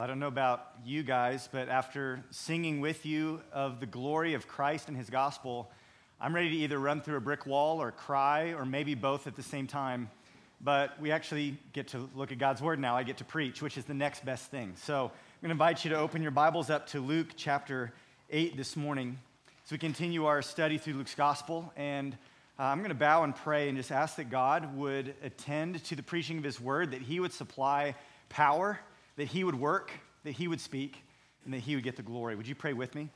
Well, I don't know about you guys, but after singing with you of the glory of Christ and his gospel, I'm ready to either run through a brick wall or cry, or maybe both at the same time. But we actually get to look at God's word now. I get to preach, which is the next best thing. So I'm going to invite you to open your Bibles up to Luke chapter 8 this morning as we continue our study through Luke's gospel. And uh, I'm going to bow and pray and just ask that God would attend to the preaching of his word, that he would supply power that he would work, that he would speak, and that he would get the glory. Would you pray with me?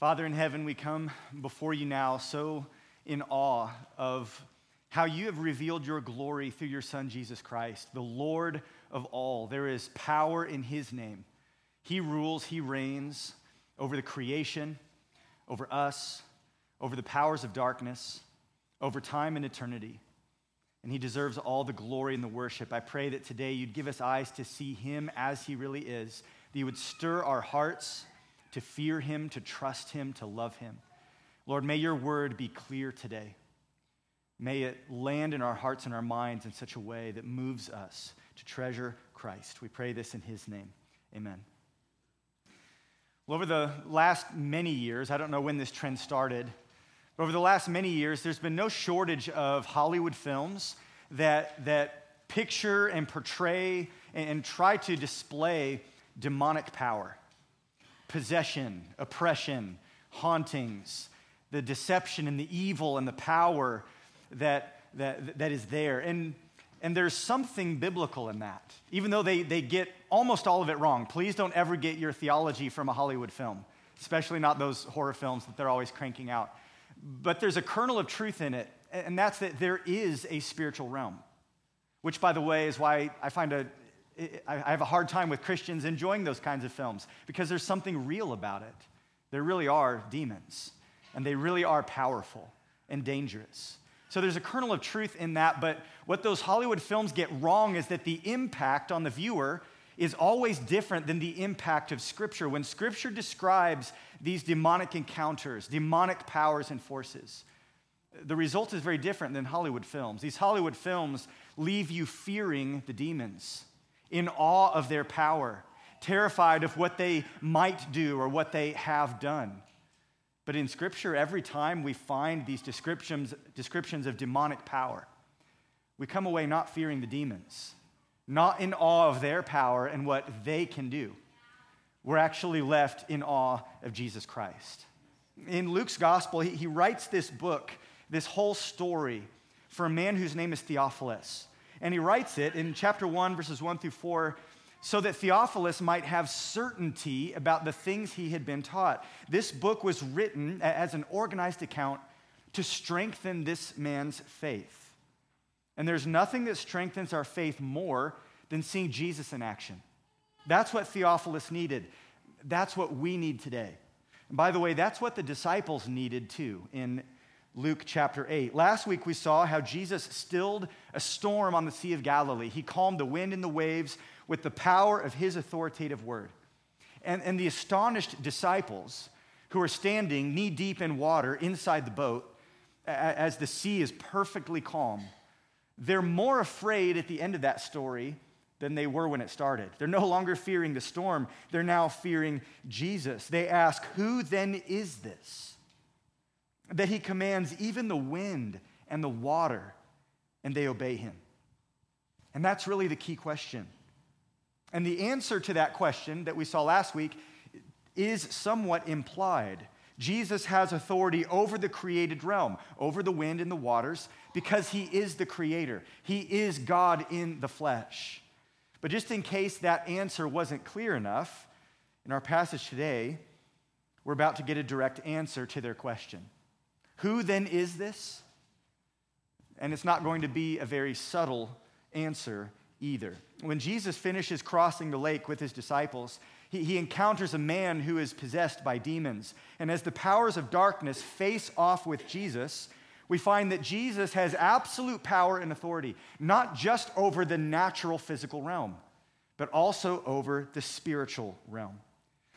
Father in heaven, we come before you now so in awe of how you have revealed your glory through your Son, Jesus Christ, the Lord of all. There is power in his name. He rules, he reigns over the creation, over us, over the powers of darkness, over time and eternity and he deserves all the glory and the worship. I pray that today you'd give us eyes to see him as he really is, that you would stir our hearts to fear him, to trust him, to love him. Lord, may your word be clear today. May it land in our hearts and our minds in such a way that moves us to treasure Christ. We pray this in his name. Amen. Well, over the last many years, I don't know when this trend started, over the last many years, there's been no shortage of Hollywood films that, that picture and portray and, and try to display demonic power, possession, oppression, hauntings, the deception and the evil and the power that, that, that is there. And, and there's something biblical in that, even though they, they get almost all of it wrong. Please don't ever get your theology from a Hollywood film, especially not those horror films that they're always cranking out. But there's a kernel of truth in it, and that's that there is a spiritual realm, which, by the way, is why I find a I have a hard time with Christians enjoying those kinds of films because there's something real about it. There really are demons, and they really are powerful and dangerous. So there's a kernel of truth in that, but what those Hollywood films get wrong is that the impact on the viewer is always different than the impact of Scripture. When Scripture describes these demonic encounters, demonic powers and forces, the result is very different than Hollywood films. These Hollywood films leave you fearing the demons, in awe of their power, terrified of what they might do or what they have done. But in Scripture, every time we find these descriptions, descriptions of demonic power, we come away not fearing the demons not in awe of their power and what they can do. We're actually left in awe of Jesus Christ. In Luke's gospel, he, he writes this book, this whole story, for a man whose name is Theophilus. And he writes it in chapter 1, verses 1 through 4, so that Theophilus might have certainty about the things he had been taught. This book was written as an organized account to strengthen this man's faith. And there's nothing that strengthens our faith more than seeing Jesus in action. That's what Theophilus needed. That's what we need today. And by the way, that's what the disciples needed too in Luke chapter 8. Last week we saw how Jesus stilled a storm on the Sea of Galilee. He calmed the wind and the waves with the power of his authoritative word. And, and the astonished disciples who are standing knee deep in water inside the boat as the sea is perfectly calm they're more afraid at the end of that story than they were when it started. They're no longer fearing the storm, they're now fearing Jesus. They ask, Who then is this? That he commands even the wind and the water, and they obey him. And that's really the key question. And the answer to that question that we saw last week is somewhat implied. Jesus has authority over the created realm, over the wind and the waters, because he is the creator. He is God in the flesh. But just in case that answer wasn't clear enough, in our passage today, we're about to get a direct answer to their question Who then is this? And it's not going to be a very subtle answer either. When Jesus finishes crossing the lake with his disciples, he, he encounters a man who is possessed by demons. And as the powers of darkness face off with Jesus, we find that Jesus has absolute power and authority, not just over the natural physical realm, but also over the spiritual realm.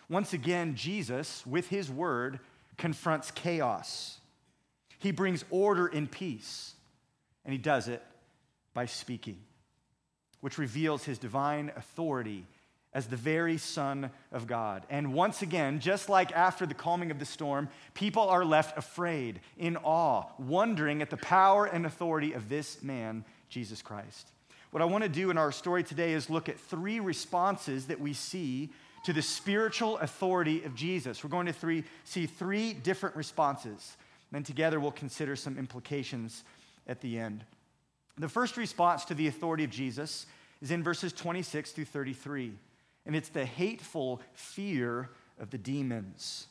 Once again, Jesus, with his word, confronts chaos. He brings order and peace, and he does it by speaking which reveals his divine authority as the very Son of God. And once again, just like after the calming of the storm, people are left afraid, in awe, wondering at the power and authority of this man, Jesus Christ. What I want to do in our story today is look at three responses that we see to the spiritual authority of Jesus. We're going to three, see three different responses. And together we'll consider some implications at the end. The first response to the authority of Jesus is in verses 26 through 33 and it's the hateful fear of the demons.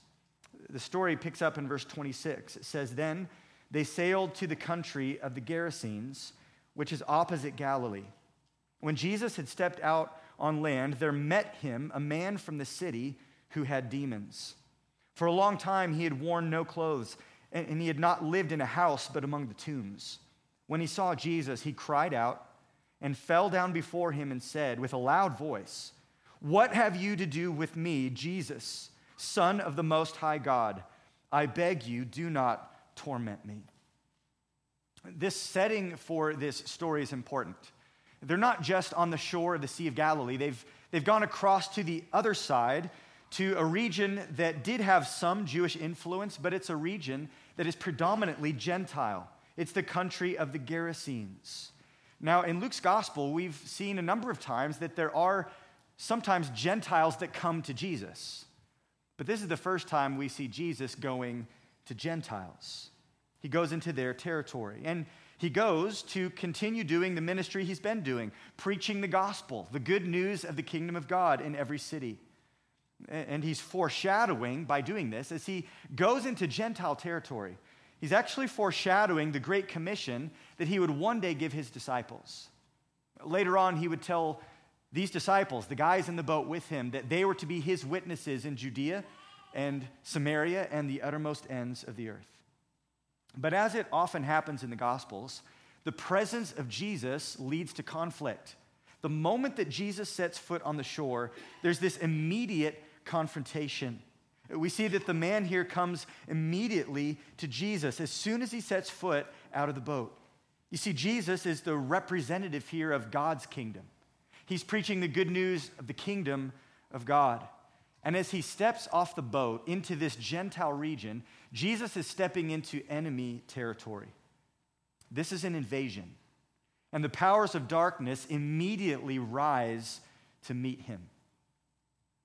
The story picks up in verse 26. It says, Then they sailed to the country of the Gerasenes, which is opposite Galilee. When Jesus had stepped out on land, there met him a man from the city who had demons. For a long time, he had worn no clothes, and he had not lived in a house but among the tombs. When he saw Jesus, he cried out and fell down before him and said with a loud voice, what have you to do with me, Jesus, Son of the Most High God? I beg you, do not torment me. This setting for this story is important. They're not just on the shore of the Sea of Galilee, they've, they've gone across to the other side to a region that did have some Jewish influence, but it's a region that is predominantly Gentile. It's the country of the Gerasenes. Now, in Luke's gospel, we've seen a number of times that there are sometimes Gentiles that come to Jesus. But this is the first time we see Jesus going to Gentiles. He goes into their territory. And he goes to continue doing the ministry he's been doing, preaching the gospel, the good news of the kingdom of God in every city. And he's foreshadowing by doing this as he goes into Gentile territory. He's actually foreshadowing the Great Commission that he would one day give his disciples. Later on, he would tell these disciples, the guys in the boat with him, that they were to be his witnesses in Judea and Samaria and the uttermost ends of the earth. But as it often happens in the Gospels, the presence of Jesus leads to conflict. The moment that Jesus sets foot on the shore, there's this immediate confrontation. We see that the man here comes immediately to Jesus as soon as he sets foot out of the boat. You see, Jesus is the representative here of God's kingdom. He's preaching the good news of the kingdom of God. And as he steps off the boat into this Gentile region, Jesus is stepping into enemy territory. This is an invasion. And the powers of darkness immediately rise to meet him.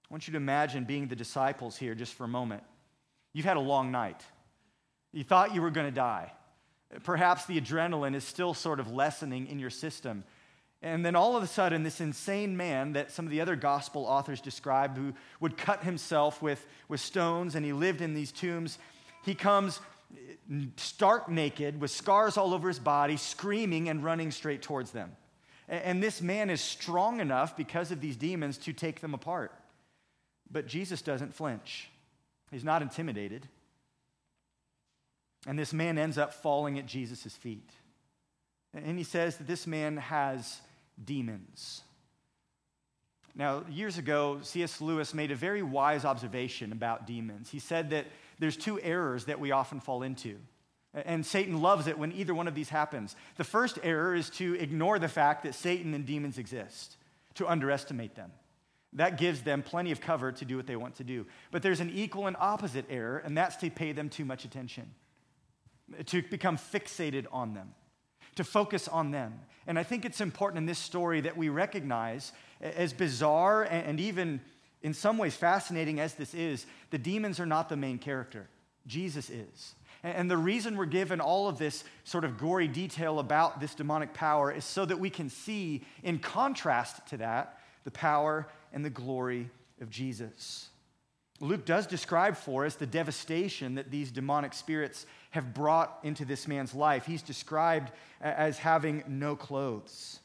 I want you to imagine being the disciples here just for a moment. You've had a long night. You thought you were going to die. Perhaps the adrenaline is still sort of lessening in your system and then all of a sudden, this insane man that some of the other gospel authors describe, who would cut himself with, with stones and he lived in these tombs, he comes eh, stark naked with scars all over his body, screaming and running straight towards them. And this man is strong enough because of these demons to take them apart. But Jesus doesn't flinch, he's not intimidated. And this man ends up falling at Jesus' feet. And he says that this man has demons. Now, years ago, C.S. Lewis made a very wise observation about demons. He said that there's two errors that we often fall into. And Satan loves it when either one of these happens. The first error is to ignore the fact that Satan and demons exist, to underestimate them. That gives them plenty of cover to do what they want to do. But there's an equal and opposite error, and that's to pay them too much attention, to become fixated on them to focus on them. And I think it's important in this story that we recognize, as bizarre and even in some ways fascinating as this is, the demons are not the main character. Jesus is. And the reason we're given all of this sort of gory detail about this demonic power is so that we can see, in contrast to that, the power and the glory of Jesus. Luke does describe for us the devastation that these demonic spirits have brought into this man's life. He's described as having no clothes.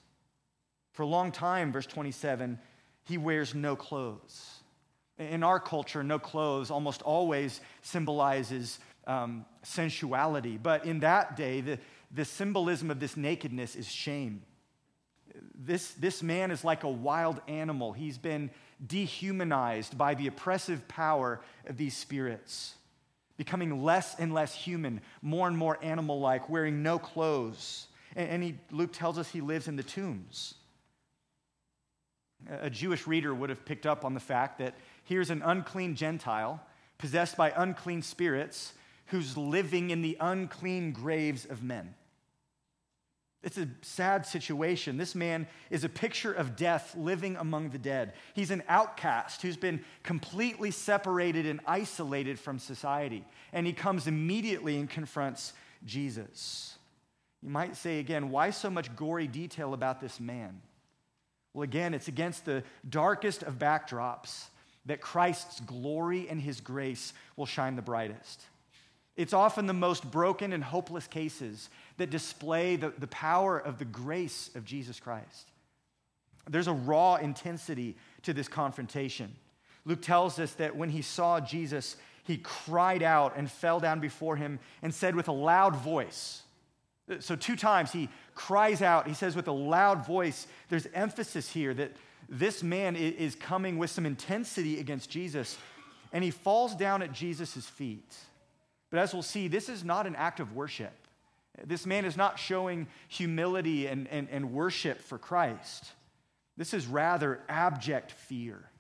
For a long time, verse 27, he wears no clothes. In our culture, no clothes almost always symbolizes um, sensuality. But in that day, the, the symbolism of this nakedness is shame. This, this man is like a wild animal. He's been dehumanized by the oppressive power of these spirits becoming less and less human, more and more animal like, wearing no clothes. And, he, Luke tells us he lives in the tombs. A Jewish reader would have picked up on the fact that here's an unclean Gentile possessed by unclean spirits who's living in the unclean graves of men. It's a sad situation. This man is a picture of death living among the dead. He's an outcast who's been completely separated and isolated from society. And he comes immediately and confronts Jesus. You might say again, why so much gory detail about this man? Well, again, it's against the darkest of backdrops that Christ's glory and his grace will shine the brightest. It's often the most broken and hopeless cases that display the, the power of the grace of Jesus Christ. There's a raw intensity to this confrontation. Luke tells us that when he saw Jesus, he cried out and fell down before him and said with a loud voice, so, two times he cries out, he says with a loud voice, there's emphasis here that this man is coming with some intensity against Jesus, and he falls down at Jesus' feet. But as we'll see, this is not an act of worship. This man is not showing humility and, and, and worship for Christ. This is rather abject fear.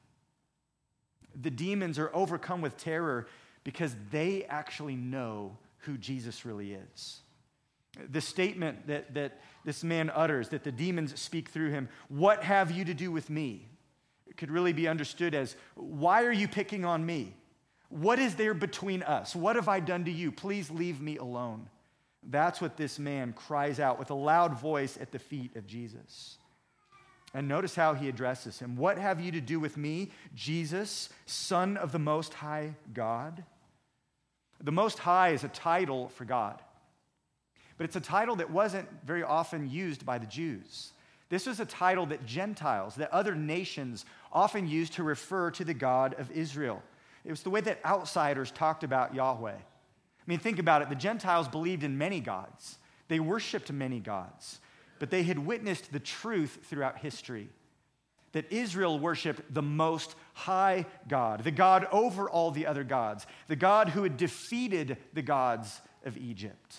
The demons are overcome with terror because they actually know who Jesus really is. The statement that, that this man utters, that the demons speak through him, What have you to do with me? Could really be understood as, Why are you picking on me? What is there between us? What have I done to you? Please leave me alone. That's what this man cries out with a loud voice at the feet of Jesus. And notice how he addresses him What have you to do with me, Jesus, Son of the Most High God? The Most High is a title for God, but it's a title that wasn't very often used by the Jews. This was a title that Gentiles, that other nations often used to refer to the God of Israel. It was the way that outsiders talked about Yahweh. I mean, think about it. The Gentiles believed in many gods, they worshiped many gods, but they had witnessed the truth throughout history that Israel worshiped the most high God, the God over all the other gods, the God who had defeated the gods of Egypt.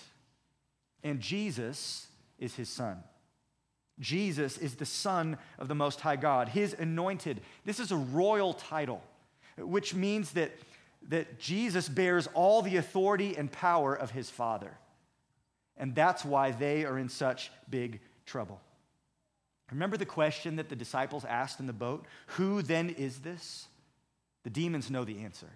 And Jesus is his son. Jesus is the son of the most high God, his anointed. This is a royal title, which means that that Jesus bears all the authority and power of his Father. And that's why they are in such big trouble. Remember the question that the disciples asked in the boat? Who then is this? The demons know the answer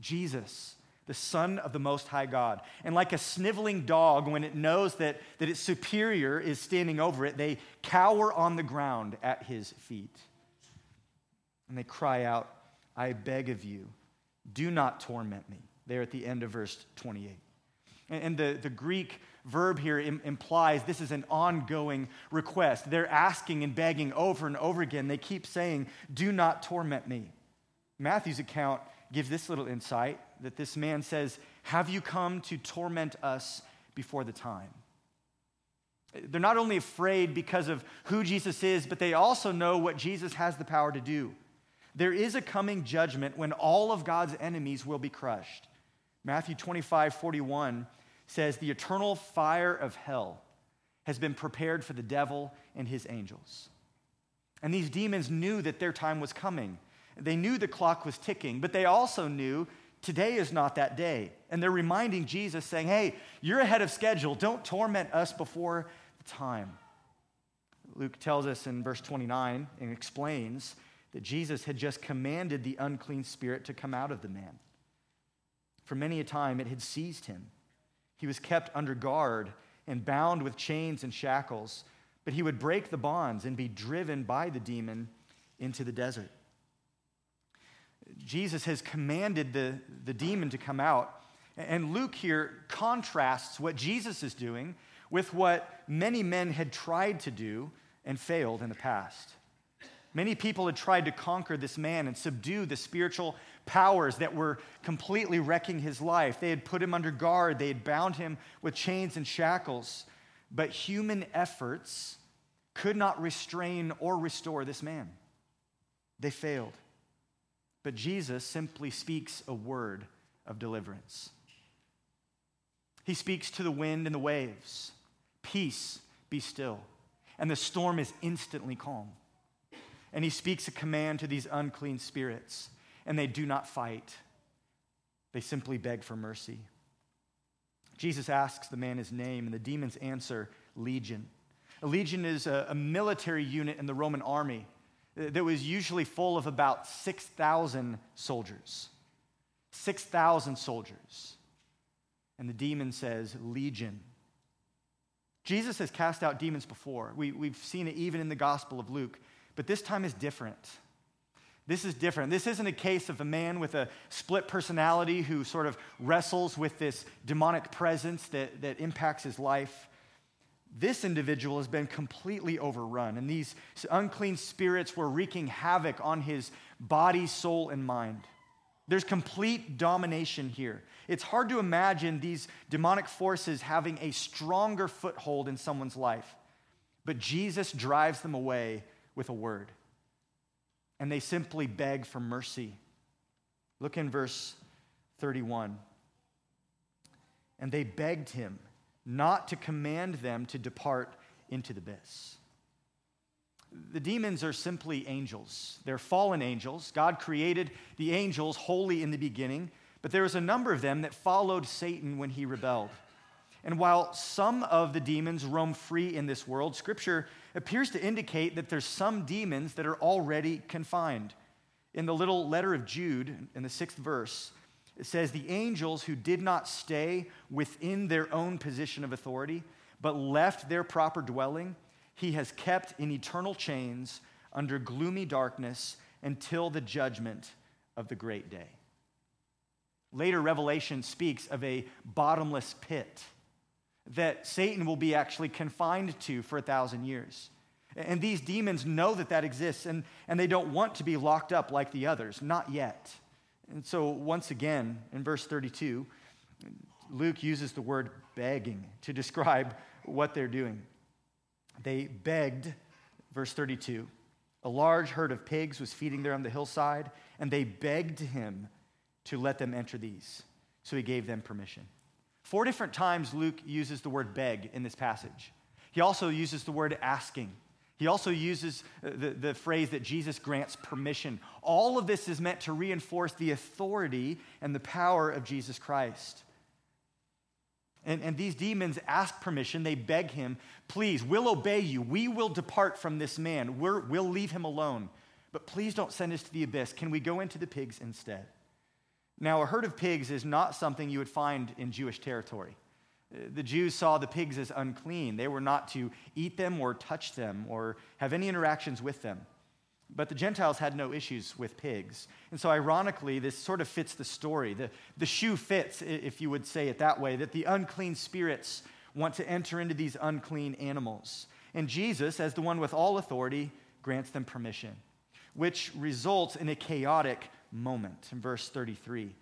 Jesus, the Son of the Most High God. And like a sniveling dog, when it knows that, that its superior is standing over it, they cower on the ground at his feet. And they cry out, I beg of you do not torment me. There at the end of verse 28. And the, the Greek verb here Im- implies this is an ongoing request. They're asking and begging over and over again. They keep saying, Do not torment me. Matthew's account gives this little insight that this man says, Have you come to torment us before the time? They're not only afraid because of who Jesus is, but they also know what Jesus has the power to do. There is a coming judgment when all of God's enemies will be crushed. Matthew 25, 41 says, The eternal fire of hell has been prepared for the devil and his angels. And these demons knew that their time was coming. They knew the clock was ticking, but they also knew today is not that day. And they're reminding Jesus, saying, Hey, you're ahead of schedule. Don't torment us before the time. Luke tells us in verse 29 and explains that Jesus had just commanded the unclean spirit to come out of the man. For many a time it had seized him. He was kept under guard and bound with chains and shackles, but he would break the bonds and be driven by the demon into the desert. Jesus has commanded the, the demon to come out. And Luke here contrasts what Jesus is doing with what many men had tried to do and failed in the past. Many people had tried to conquer this man and subdue the spiritual powers that were completely wrecking his life. They had put him under guard, they had bound him with chains and shackles. But human efforts could not restrain or restore this man. They failed. But Jesus simply speaks a word of deliverance. He speaks to the wind and the waves Peace, be still. And the storm is instantly calm. And he speaks a command to these unclean spirits, and they do not fight. They simply beg for mercy. Jesus asks the man his name, and the demons answer, Legion. A legion is a, a military unit in the Roman army that was usually full of about 6,000 soldiers. 6,000 soldiers. And the demon says, Legion. Jesus has cast out demons before. We, we've seen it even in the Gospel of Luke, but this time is different. This is different. This isn't a case of a man with a split personality who sort of wrestles with this demonic presence that, that impacts his life. This individual has been completely overrun, and these unclean spirits were wreaking havoc on his body, soul, and mind. There's complete domination here. It's hard to imagine these demonic forces having a stronger foothold in someone's life, but Jesus drives them away with a word. And they simply beg for mercy. Look in verse 31. And they begged him not to command them to depart into the abyss. The demons are simply angels. They're fallen angels. God created the angels holy in the beginning, but there was a number of them that followed Satan when he rebelled. And while some of the demons roam free in this world, Scripture appears to indicate that there's some demons that are already confined. In the little letter of Jude, in the sixth verse, it says, The angels who did not stay within their own position of authority, but left their proper dwelling, he has kept in eternal chains under gloomy darkness until the judgment of the great day. Later, Revelation speaks of a bottomless pit that Satan will be actually confined to for a thousand years. And these demons know that that exists, and, and they don't want to be locked up like the others, not yet. And so, once again, in verse 32, Luke uses the word begging to describe what they're doing. They begged, verse 32. A large herd of pigs was feeding there on the hillside, and they begged him to let them enter these. So he gave them permission. Four different times Luke uses the word beg in this passage. He also uses the word asking. He also uses the, the phrase that Jesus grants permission. All of this is meant to reinforce the authority and the power of Jesus Christ. And, and these demons ask permission. They beg him, please, we'll obey you. We will depart from this man. We're, we'll leave him alone. But please don't send us to the abyss. Can we go into the pigs instead? Now, a herd of pigs is not something you would find in Jewish territory. Uh, the Jews saw the pigs as unclean. They were not to eat them or touch them or have any interactions with them. But the Gentiles had no issues with pigs. And so, ironically, this sort of fits the story. The, the shoe fits, if you would say it that way, that the unclean spirits want to enter into these unclean animals. And Jesus, as the one with all authority, grants them permission, which results in a chaotic moment in verse 33.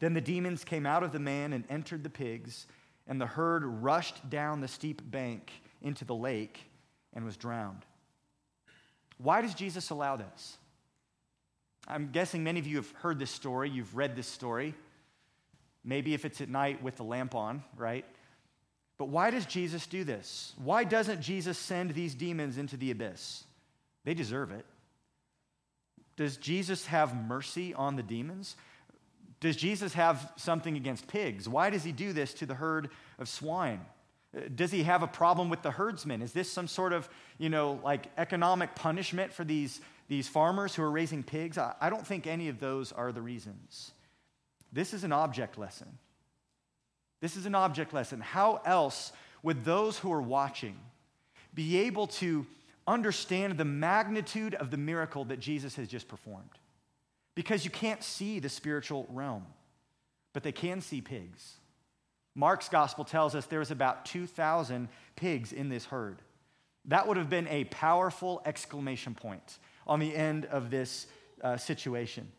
Then the demons came out of the man and entered the pigs, and the herd rushed down the steep bank into the lake and was drowned. Why does Jesus allow this? I'm guessing many of you have heard this story, you've read this story. Maybe if it's at night with the lamp on, right? But why does Jesus do this? Why doesn't Jesus send these demons into the abyss? They deserve it. Does Jesus have mercy on the demons? Does Jesus have something against pigs? Why does he do this to the herd of swine? Does he have a problem with the herdsmen? Is this some sort of, you know, like economic punishment for these, these farmers who are raising pigs? I, I don't think any of those are the reasons. This is an object lesson. This is an object lesson. How else would those who are watching be able to understand the magnitude of the miracle that Jesus has just performed? because you can't see the spiritual realm, but they can see pigs. Mark's gospel tells us there's about 2,000 pigs in this herd. That would have been a powerful exclamation point on the end of this uh, situation.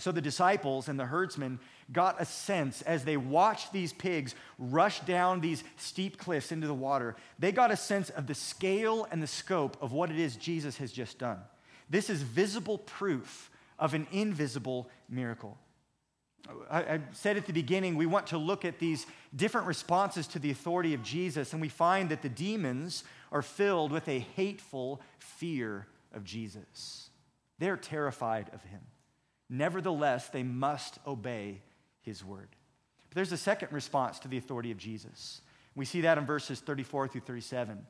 So the disciples and the herdsmen got a sense as they watched these pigs rush down these steep cliffs into the water. They got a sense of the scale and the scope of what it is Jesus has just done. This is visible proof of an invisible miracle. I, said at the beginning, we want to look at these different responses to the authority of Jesus, and we find that the demons are filled with a hateful fear of Jesus. They're terrified of him. Nevertheless, they must obey his word. But there's a second response to the authority of Jesus. We see that in verses 34 through 37.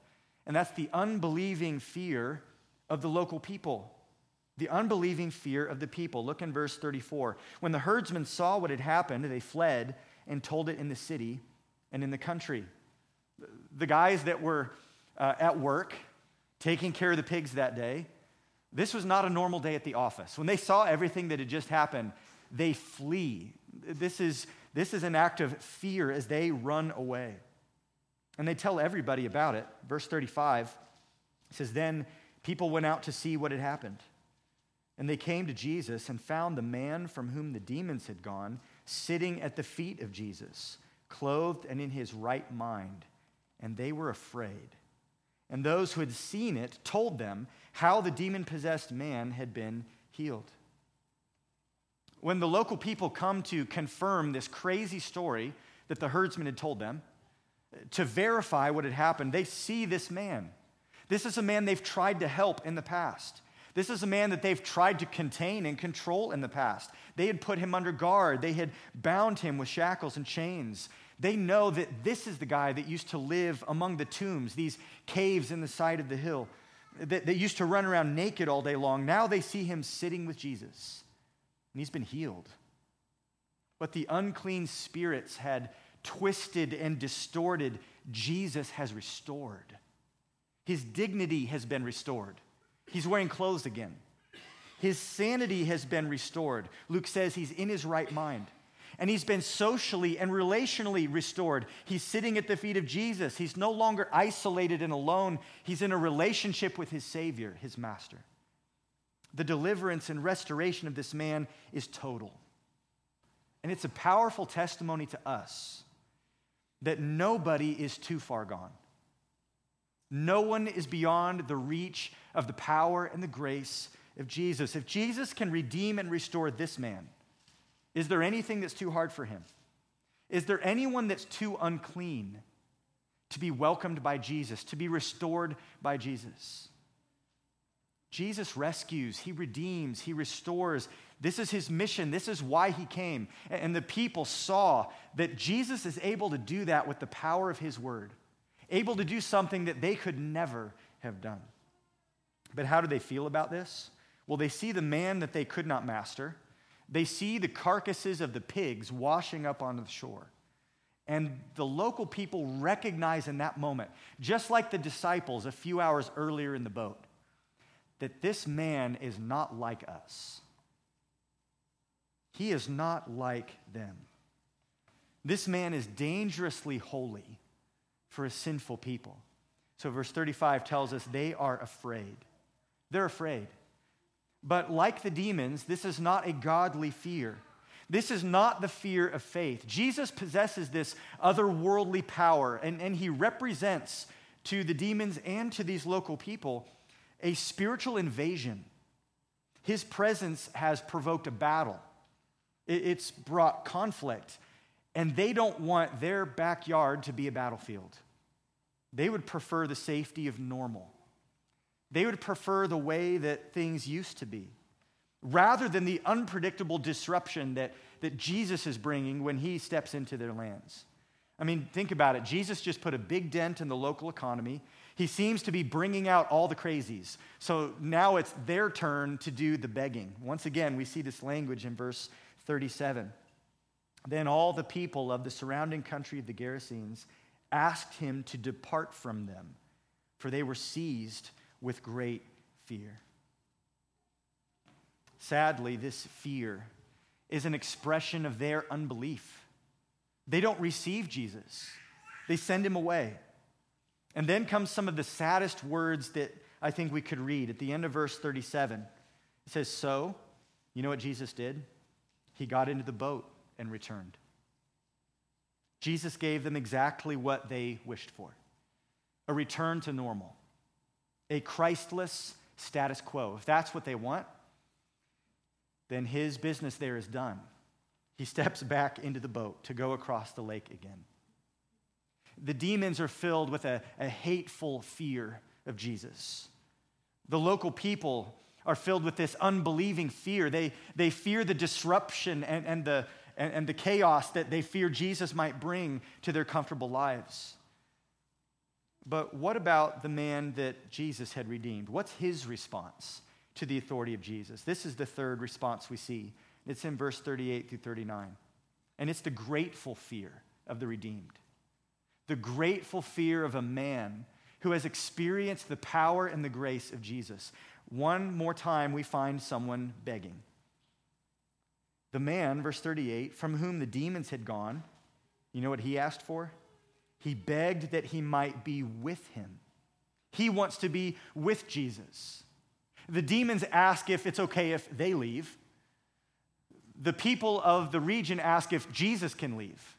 And that's the unbelieving fear of the local people. The unbelieving fear of the people. Look in verse 34. When the herdsmen saw what had happened, they fled and told it in the city and in the country. The guys that were uh, at work taking care of the pigs that day, this was not a normal day at the office. When they saw everything that had just happened, they flee. This is, this is an act of fear as they run away. And they tell everybody about it. Verse 35 says, Then people went out to see what had happened. And they came to Jesus and found the man from whom the demons had gone sitting at the feet of Jesus, clothed and in his right mind. And they were afraid. And those who had seen it told them how the demon possessed man had been healed. When the local people come to confirm this crazy story that the herdsman had told them, to verify what had happened, they see this man. This is a man they've tried to help in the past. This is a man that they've tried to contain and control in the past. They had put him under guard, they had bound him with shackles and chains. They know that this is the guy that used to live among the tombs, these caves in the side of the hill, that, that used to run around naked all day long. Now they see him sitting with Jesus, and he's been healed. But the unclean spirits had twisted and distorted, Jesus has restored. His dignity has been restored. He's wearing clothes again. His sanity has been restored. Luke says he's in his right mind. And he's been socially and relationally restored. He's sitting at the feet of Jesus. He's no longer isolated and alone. He's in a relationship with his Savior, his Master. The deliverance and restoration of this man is total. And it's a powerful testimony to us that nobody is too far gone. No one is beyond the reach of the power and the grace of Jesus. If Jesus can redeem and restore this man, is there anything that's too hard for him? Is there anyone that's too unclean to be welcomed by Jesus, to be restored by Jesus? Jesus rescues, he redeems, he restores. This is his mission. This is why he came. And the people saw that Jesus is able to do that with the power of his word, able to do something that they could never have done. But how do they feel about this? Well, they see the man that they could not master. They see the carcasses of the pigs washing up onto the shore. And the local people recognize in that moment, just like the disciples a few hours earlier in the boat, that this man is not like us. He is not like them. This man is dangerously holy for a sinful people. So, verse 35 tells us they are afraid. They're afraid. But like the demons, this is not a godly fear. This is not the fear of faith. Jesus possesses this otherworldly power, and, and he represents to the demons and to these local people a spiritual invasion. His presence has provoked a battle, it's brought conflict, and they don't want their backyard to be a battlefield. They would prefer the safety of normal. They would prefer the way that things used to be rather than the unpredictable disruption that, that Jesus is bringing when he steps into their lands. I mean, think about it. Jesus just put a big dent in the local economy. He seems to be bringing out all the crazies. So now it's their turn to do the begging. Once again, we see this language in verse 37. Then all the people of the surrounding country of the Gerasenes asked him to depart from them, for they were seized with great fear. Sadly, this fear is an expression of their unbelief. They don't receive Jesus, they send him away. And then comes some of the saddest words that I think we could read at the end of verse 37. It says, So, you know what Jesus did? He got into the boat and returned. Jesus gave them exactly what they wished for a return to normal a Christless status quo. If that's what they want, then his business there is done. He steps back into the boat to go across the lake again. The demons are filled with a, a hateful fear of Jesus. The local people are filled with this unbelieving fear. They, they fear the disruption and, and, the, and, and the chaos that they fear Jesus might bring to their comfortable lives. But what about the man that Jesus had redeemed? What's his response to the authority of Jesus? This is the third response we see. It's in verse 38 through 39. And it's the grateful fear of the redeemed. The grateful fear of a man who has experienced the power and the grace of Jesus. One more time, we find someone begging. The man, verse 38, from whom the demons had gone, you know what he asked for? He begged that he might be with him. He wants to be with Jesus. The demons ask if it's okay if they leave. The people of the region ask if Jesus can leave.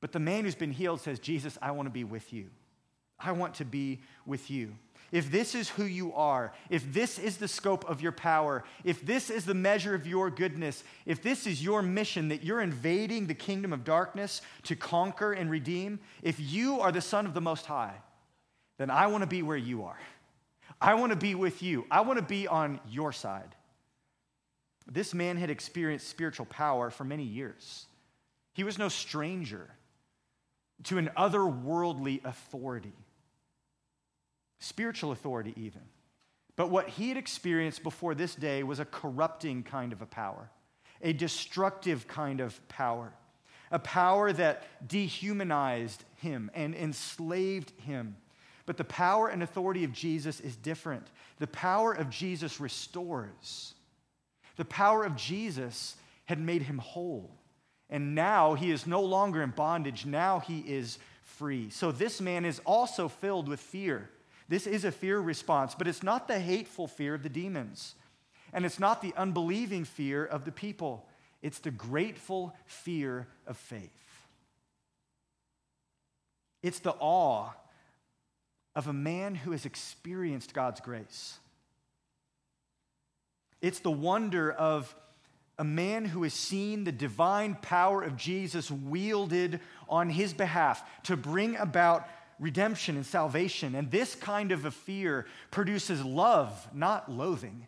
But the man who's been healed says, Jesus, I want to be with you. I want to be with you. If this is who you are, if this is the scope of your power, if this is the measure of your goodness, if this is your mission that you're invading the kingdom of darkness to conquer and redeem, if you are the Son of the Most High, then I want to be where you are. I want to be with you. I want to be on your side. This man had experienced spiritual power for many years. He was no stranger to an otherworldly authority spiritual authority, even. But what he had experienced before this day was a corrupting kind of a power, a destructive kind of power, a power that dehumanized him and enslaved him. But the power and authority of Jesus is different. The power of Jesus restores. The power of Jesus had made him whole. And now he is no longer in bondage. Now he is free. So this man is also filled with fear. This is a fear response, but it's not the hateful fear of the demons. And it's not the unbelieving fear of the people. It's the grateful fear of faith. It's the awe of a man who has experienced God's grace. It's the wonder of a man who has seen the divine power of Jesus wielded on his behalf to bring about redemption and salvation. And this kind of a fear produces love, not loathing.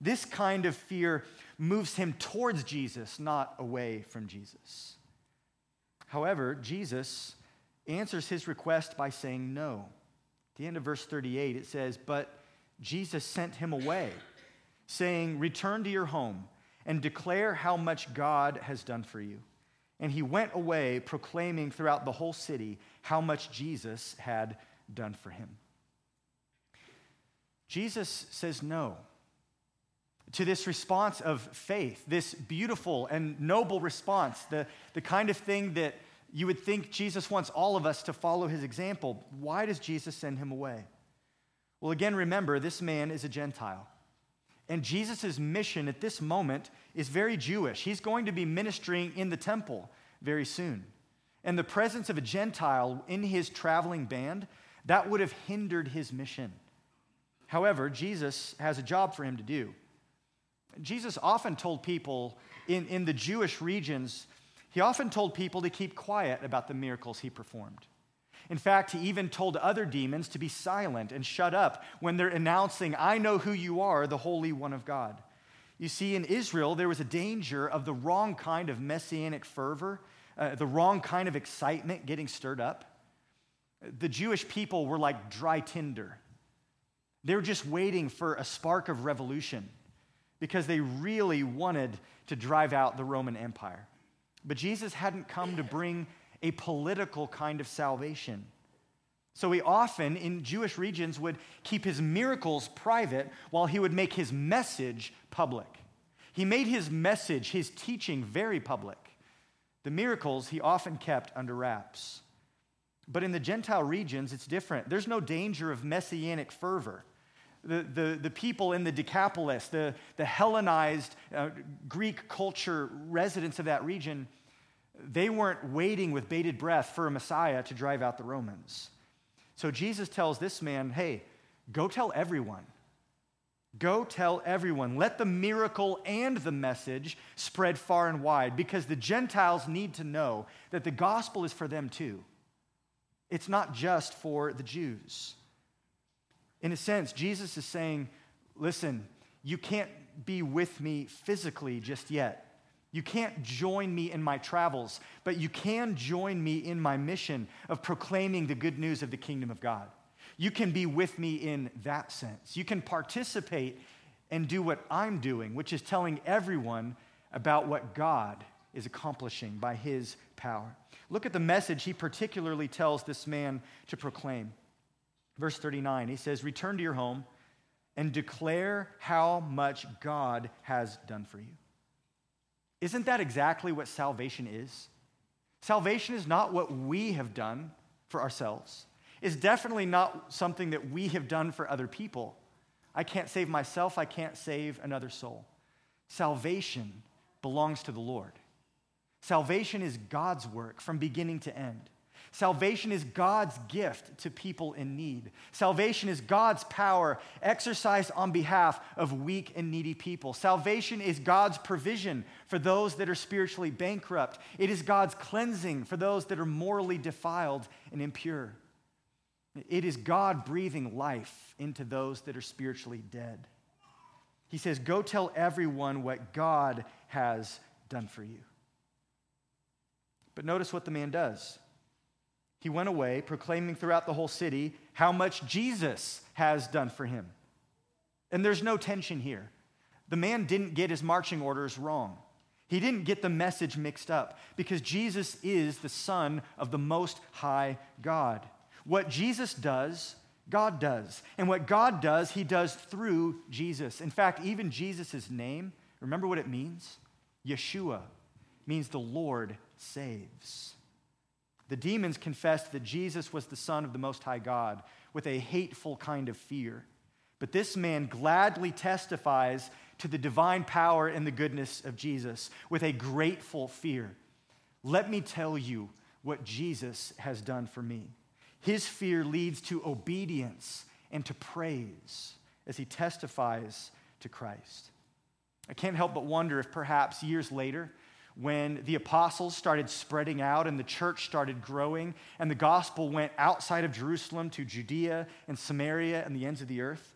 This kind of fear moves him towards Jesus, not away from Jesus. However, Jesus answers his request by saying no. At the end of verse 38, it says, But Jesus sent him away, saying, Return to your home and declare how much God has done for you. And he went away proclaiming throughout the whole city how much Jesus had done for him. Jesus says no to this response of faith, this beautiful and noble response, the, the kind of thing that you would think Jesus wants all of us to follow his example. Why does Jesus send him away? Well, again, remember, this man is a Gentile. And Jesus' mission at this moment is very Jewish. He's going to be ministering in the temple very soon. And the presence of a Gentile in his traveling band, that would have hindered his mission. However, Jesus has a job for him to do. Jesus often told people in, in the Jewish regions, he often told people to keep quiet about the miracles he performed. In fact, he even told other demons to be silent and shut up when they're announcing, I know who you are, the Holy One of God. You see, in Israel, there was a danger of the wrong kind of messianic fervor, uh, the wrong kind of excitement getting stirred up. The Jewish people were like dry tinder. They were just waiting for a spark of revolution because they really wanted to drive out the Roman Empire. But Jesus hadn't come to bring a political kind of salvation. So he often, in Jewish regions, would keep his miracles private while he would make his message public. He made his message, his teaching, very public. The miracles he often kept under wraps. But in the Gentile regions, it's different. There's no danger of messianic fervor. The, the, the people in the Decapolis, the, the Hellenized uh, Greek culture residents of that region, they weren't waiting with bated breath for a Messiah to drive out the Romans. So Jesus tells this man, hey, go tell everyone. Go tell everyone. Let the miracle and the message spread far and wide because the Gentiles need to know that the gospel is for them too. It's not just for the Jews. In a sense, Jesus is saying, listen, you can't be with me physically just yet. You can't join me in my travels, but you can join me in my mission of proclaiming the good news of the kingdom of God. You can be with me in that sense. You can participate and do what I'm doing, which is telling everyone about what God is accomplishing by his power. Look at the message he particularly tells this man to proclaim. Verse 39, he says, Return to your home and declare how much God has done for you. Isn't that exactly what salvation is? Salvation is not what we have done for ourselves. It's definitely not something that we have done for other people. I can't save myself, I can't save another soul. Salvation belongs to the Lord. Salvation is God's work from beginning to end. Salvation is God's gift to people in need. Salvation is God's power exercised on behalf of weak and needy people. Salvation is God's provision for those that are spiritually bankrupt. It is God's cleansing for those that are morally defiled and impure. It is God breathing life into those that are spiritually dead. He says, Go tell everyone what God has done for you. But notice what the man does. He went away, proclaiming throughout the whole city how much Jesus has done for him. And there's no tension here. The man didn't get his marching orders wrong. He didn't get the message mixed up because Jesus is the Son of the Most High God. What Jesus does, God does. And what God does, He does through Jesus. In fact, even Jesus' name, remember what it means? Yeshua means the Lord saves. The demons confessed that Jesus was the Son of the Most High God with a hateful kind of fear. But this man gladly testifies to the divine power and the goodness of Jesus with a grateful fear. Let me tell you what Jesus has done for me. His fear leads to obedience and to praise as he testifies to Christ. I can't help but wonder if perhaps years later, when the apostles started spreading out and the church started growing and the gospel went outside of Jerusalem to Judea and Samaria and the ends of the earth,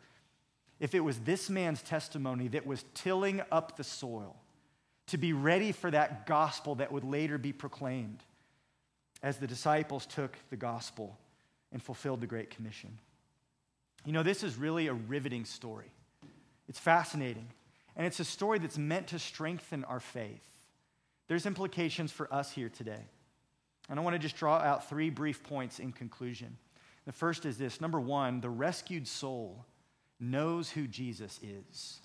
if it was this man's testimony that was tilling up the soil to be ready for that gospel that would later be proclaimed as the disciples took the gospel and fulfilled the Great Commission. You know, this is really a riveting story. It's fascinating, and it's a story that's meant to strengthen our faith. There's implications for us here today. And I want to just draw out three brief points in conclusion. The first is this number one, the rescued soul knows who Jesus is.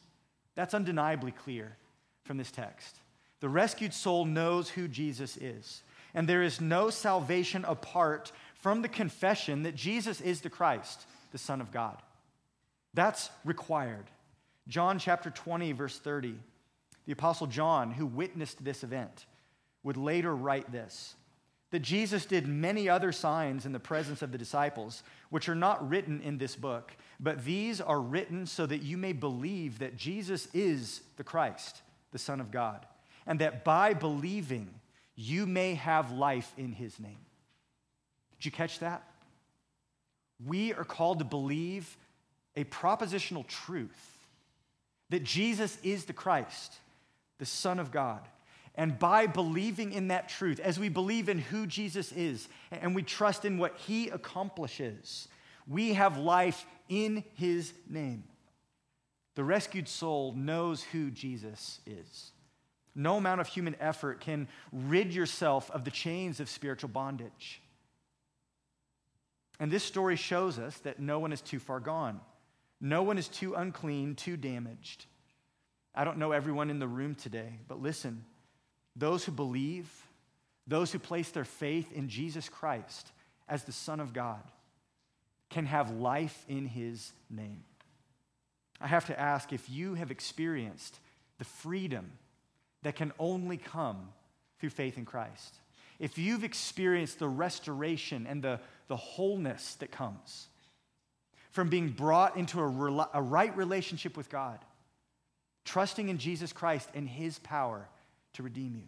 That's undeniably clear from this text. The rescued soul knows who Jesus is. And there is no salvation apart from the confession that Jesus is the Christ, the Son of God. That's required. John chapter 20, verse 30. The Apostle John, who witnessed this event, would later write this that Jesus did many other signs in the presence of the disciples, which are not written in this book, but these are written so that you may believe that Jesus is the Christ, the Son of God, and that by believing you may have life in his name. Did you catch that? We are called to believe a propositional truth that Jesus is the Christ the Son of God. And by believing in that truth, as we believe in who Jesus is and we trust in what he accomplishes, we have life in his name. The rescued soul knows who Jesus is. No amount of human effort can rid yourself of the chains of spiritual bondage. And this story shows us that no one is too far gone. No one is too unclean, too damaged. I don't know everyone in the room today, but listen those who believe, those who place their faith in Jesus Christ as the Son of God, can have life in His name. I have to ask if you have experienced the freedom that can only come through faith in Christ. If you've experienced the restoration and the, the wholeness that comes from being brought into a, a right relationship with God, trusting in Jesus Christ and his power to redeem you.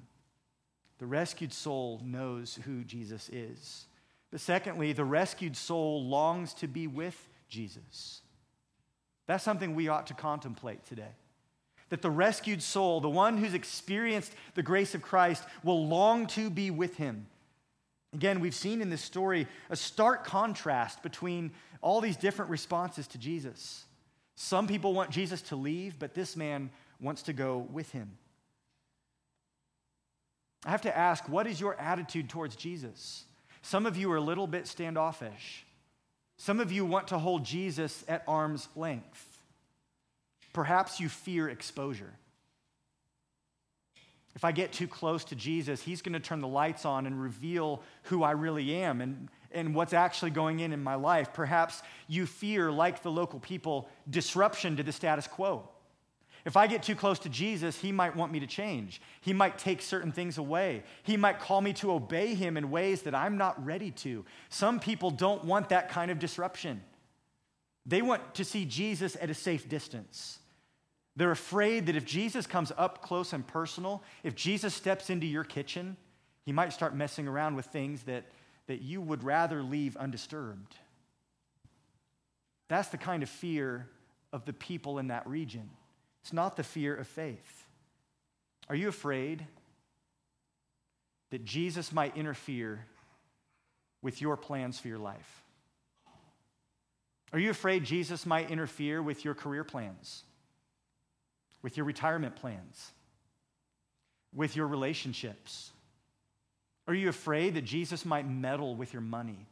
The rescued soul knows who Jesus is. But secondly, the rescued soul longs to be with Jesus. That's something we ought to contemplate today. That the rescued soul, the one who's experienced the grace of Christ, will long to be with him. Again, we've seen in this story a stark contrast between all these different responses to Jesus. Some people want Jesus to leave, but this man wants to go with him. I have to ask, what is your attitude towards Jesus? Some of you are a little bit standoffish. Some of you want to hold Jesus at arm's length. Perhaps you fear exposure. If I get too close to Jesus, he's going to turn the lights on and reveal who I really am and, and what's actually going in in my life. Perhaps you fear, like the local people, disruption to the status quo. If I get too close to Jesus, he might want me to change. He might take certain things away. He might call me to obey him in ways that I'm not ready to. Some people don't want that kind of disruption. They want to see Jesus at a safe distance. They're afraid that if Jesus comes up close and personal, if Jesus steps into your kitchen, he might start messing around with things that, that you would rather leave undisturbed. That's the kind of fear of the people in that region. It's not the fear of faith. Are you afraid that Jesus might interfere with your plans for your life? Are you afraid Jesus might interfere with your career plans, with your retirement plans, with your relationships? Are you afraid that Jesus might meddle with your money?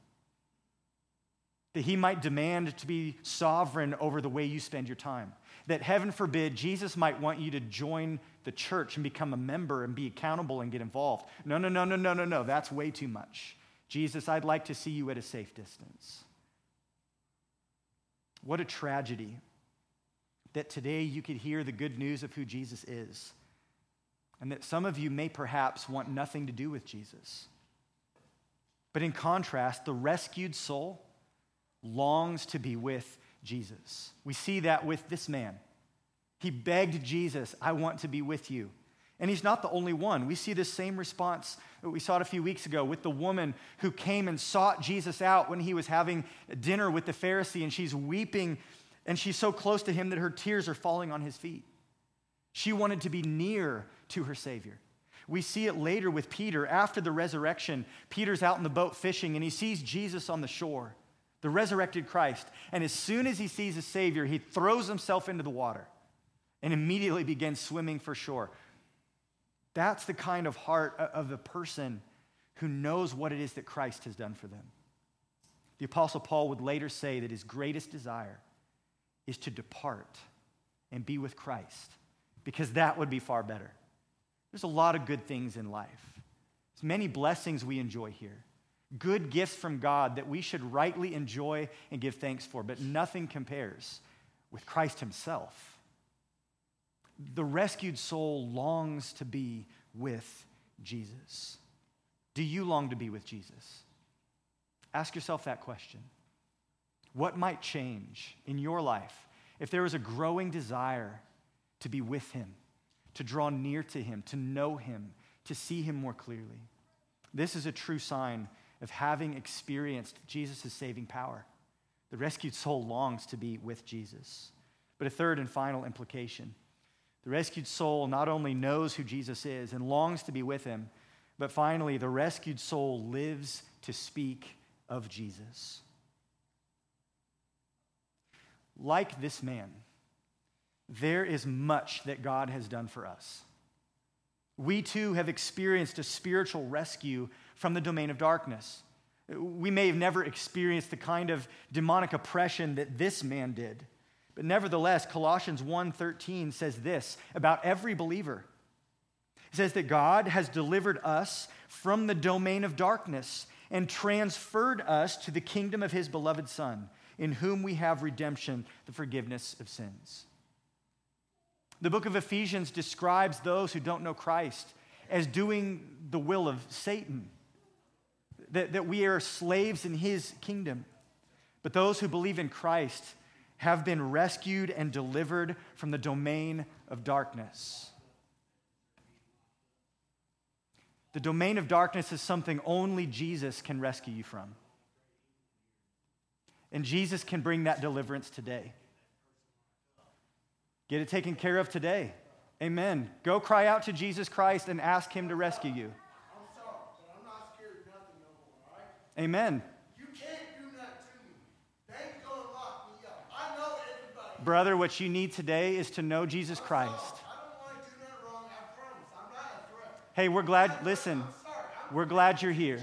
That he might demand to be sovereign over the way you spend your time? that heaven forbid Jesus might want you to join the church and become a member and be accountable and get involved. No, no, no, no, no, no, no. That's way too much. Jesus, I'd like to see you at a safe distance. What a tragedy that today you could hear the good news of who Jesus is, and that some of you may perhaps want nothing to do with Jesus. But in contrast, the rescued soul longs to be with Jesus. We see that with this man. He begged Jesus, I want to be with you. And he's not the only one. We see this same response that we saw it a few weeks ago with the woman who came and sought Jesus out when he was having dinner with the Pharisee, and she's weeping, and she's so close to him that her tears are falling on his feet. She wanted to be near to her Savior. We see it later with Peter. After the resurrection, Peter's out in the boat fishing, and he sees Jesus on the shore the resurrected Christ. And as soon as he sees a Savior, he throws himself into the water and immediately begins swimming for shore. That's the kind of heart of the person who knows what it is that Christ has done for them. The Apostle Paul would later say that his greatest desire is to depart and be with Christ because that would be far better. There's a lot of good things in life, there's many blessings we enjoy here good gifts from God that we should rightly enjoy and give thanks for, but nothing compares with Christ Himself. The rescued soul longs to be with Jesus. Do you long to be with Jesus? Ask yourself that question. What might change in your life if there was a growing desire to be with Him, to draw near to Him, to know Him, to see Him more clearly? This is a true sign of having experienced Jesus' saving power. The rescued soul longs to be with Jesus. But a third and final implication the rescued soul not only knows who Jesus is and longs to be with him, but finally, the rescued soul lives to speak of Jesus. Like this man, there is much that God has done for us. We too have experienced a spiritual rescue from the domain of darkness. We may have never experienced the kind of demonic oppression that this man did. But nevertheless, Colossians 1:13 says this about every believer. It says that God has delivered us from the domain of darkness and transferred us to the kingdom of his beloved son, in whom we have redemption, the forgiveness of sins. The book of Ephesians describes those who don't know Christ as doing the will of Satan, that, that we are slaves in his kingdom. But those who believe in Christ have been rescued and delivered from the domain of darkness. The domain of darkness is something only Jesus can rescue you from. And Jesus can bring that deliverance today. Get it taken care of today. Amen. Go cry out to Jesus Christ and ask Him to rescue you. Amen. Brother, what you need today is to know Jesus Christ. Hey, we're glad, listen, we're glad you're here.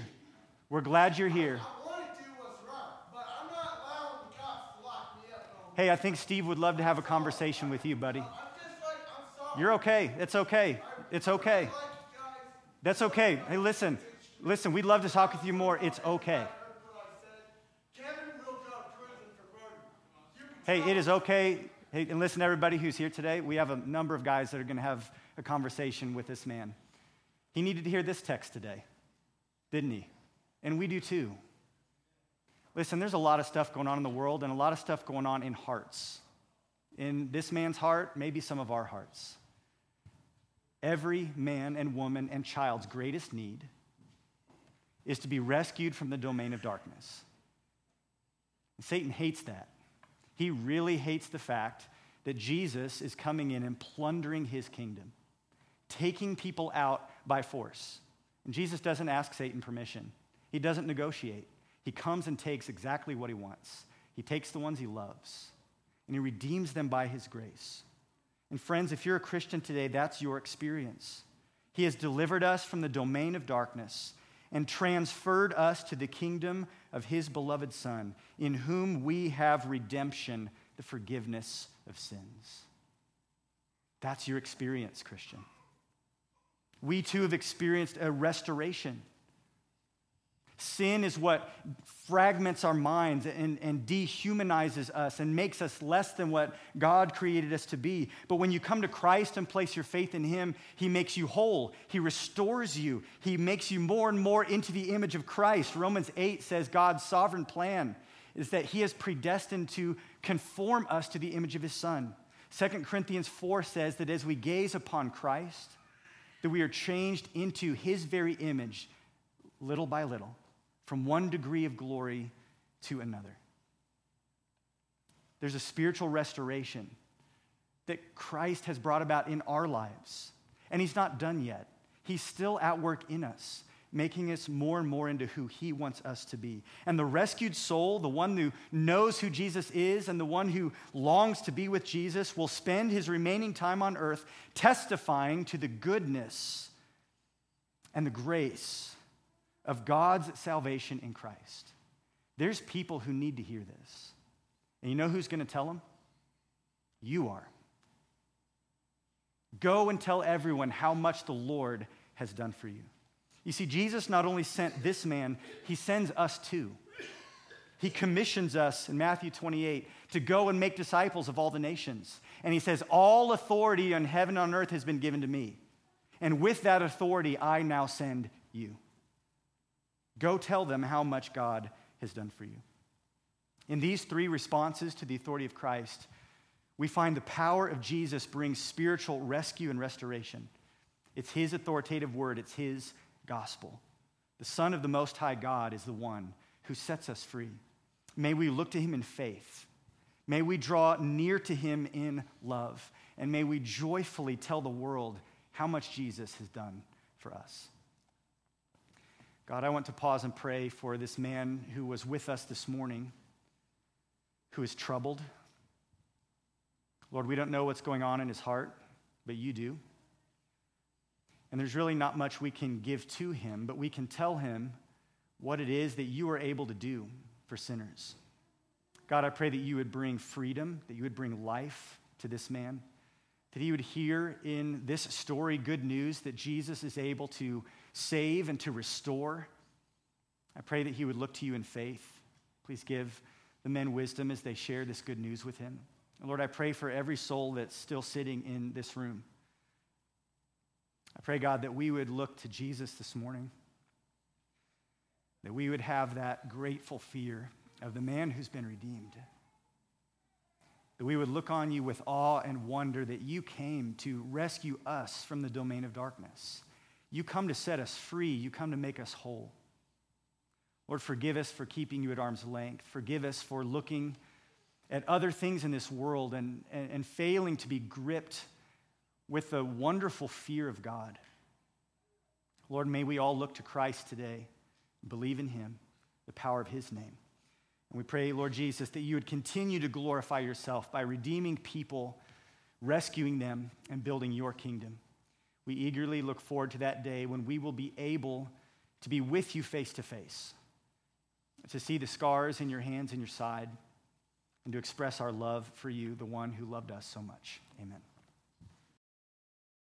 We're glad you're here. I want to do what's right, but I'm not allowing the cops to lock me up no more. Hey, I think Steve would love to have a conversation with you, buddy. You're okay. It's okay. It's okay. That's okay. Hey, listen, listen, we'd love to talk with you more. It's okay. Hey, it is okay. Hey, and listen, everybody who's here today, we have a number of guys that are going to have a conversation with this man. He needed to hear this text today, didn't he? And we do too. Listen, there's a lot of stuff going on in the world and a lot of stuff going on in hearts. In this man's heart, maybe some of our hearts. Every man and woman and child's greatest need is to be rescued from the domain of darkness. And Satan hates that. He really hates the fact that Jesus is coming in and plundering his kingdom, taking people out by force. And Jesus doesn't ask Satan permission, he doesn't negotiate. He comes and takes exactly what he wants. He takes the ones he loves, and he redeems them by his grace. And friends, if you're a Christian today, that's your experience. He has delivered us from the domain of darkness and transferred us to the kingdom of his beloved Son, in whom we have redemption, the forgiveness of sins. That's your experience, Christian. We too have experienced a restoration. Sin is what fragments our minds and, and dehumanizes us and makes us less than what God created us to be. But when you come to Christ and place your faith in Him, He makes you whole. He restores you. He makes you more and more into the image of Christ. Romans 8 says God's sovereign plan is that He is predestined to conform us to the image of His Son. 2 Corinthians 4 says that as we gaze upon Christ, that we are changed into His very image little by little from one degree of glory to another. There's a spiritual restoration that Christ has brought about in our lives. And He's not done yet. He's still at work in us, making us more and more into who He wants us to be. And the rescued soul, the one who knows who Jesus is and the one who longs to be with Jesus, will spend his remaining time on earth testifying to the goodness and the grace of God's salvation in Christ. There's people who need to hear this. And you know who's going to tell them? You are. Go and tell everyone how much the Lord has done for you. You see, Jesus not only sent this man, he sends us too. He commissions us in Matthew 28 to go and make disciples of all the nations. And he says, All authority on heaven and on earth has been given to me. And with that authority, I now send you. Go tell them how much God has done for you. In these three responses to the authority of Christ, we find the power of Jesus brings spiritual rescue and restoration. It's his authoritative word, it's his gospel. The Son of the Most High God is the one who sets us free. May we look to him in faith. May we draw near to him in love. And may we joyfully tell the world how much Jesus has done for us. God, I want to pause and pray for this man who was with us this morning, who is troubled. Lord, we don't know what's going on in his heart, but you do. And there's really not much we can give to him, but we can tell him what it is that you are able to do for sinners. God, I pray that you would bring freedom, that you would bring life to this man, that he would hear in this story good news that Jesus is able to save and to restore. I pray that he would look to you in faith. Please give the men wisdom as they share this good news with him. Lord, I pray for every soul that's still sitting in this room. I pray, God, that we would look to Jesus this morning, that we would have that grateful fear of the man who's been redeemed, that we would look on you with awe and wonder that you came to rescue us from the domain of darkness. You come to set us free, you come to make us whole. Lord, forgive us for keeping you at arm's length. Forgive us for looking at other things in this world and, and, and failing to be gripped with the wonderful fear of God. Lord, may we all look to Christ today, believe in him, the power of his name. And we pray, Lord Jesus, that you would continue to glorify yourself by redeeming people, rescuing them, and building your kingdom. We eagerly look forward to that day when we will be able to be with you face to face, to see the scars in your hands and your side, and to express our love for you, the one who loved us so much. Amen.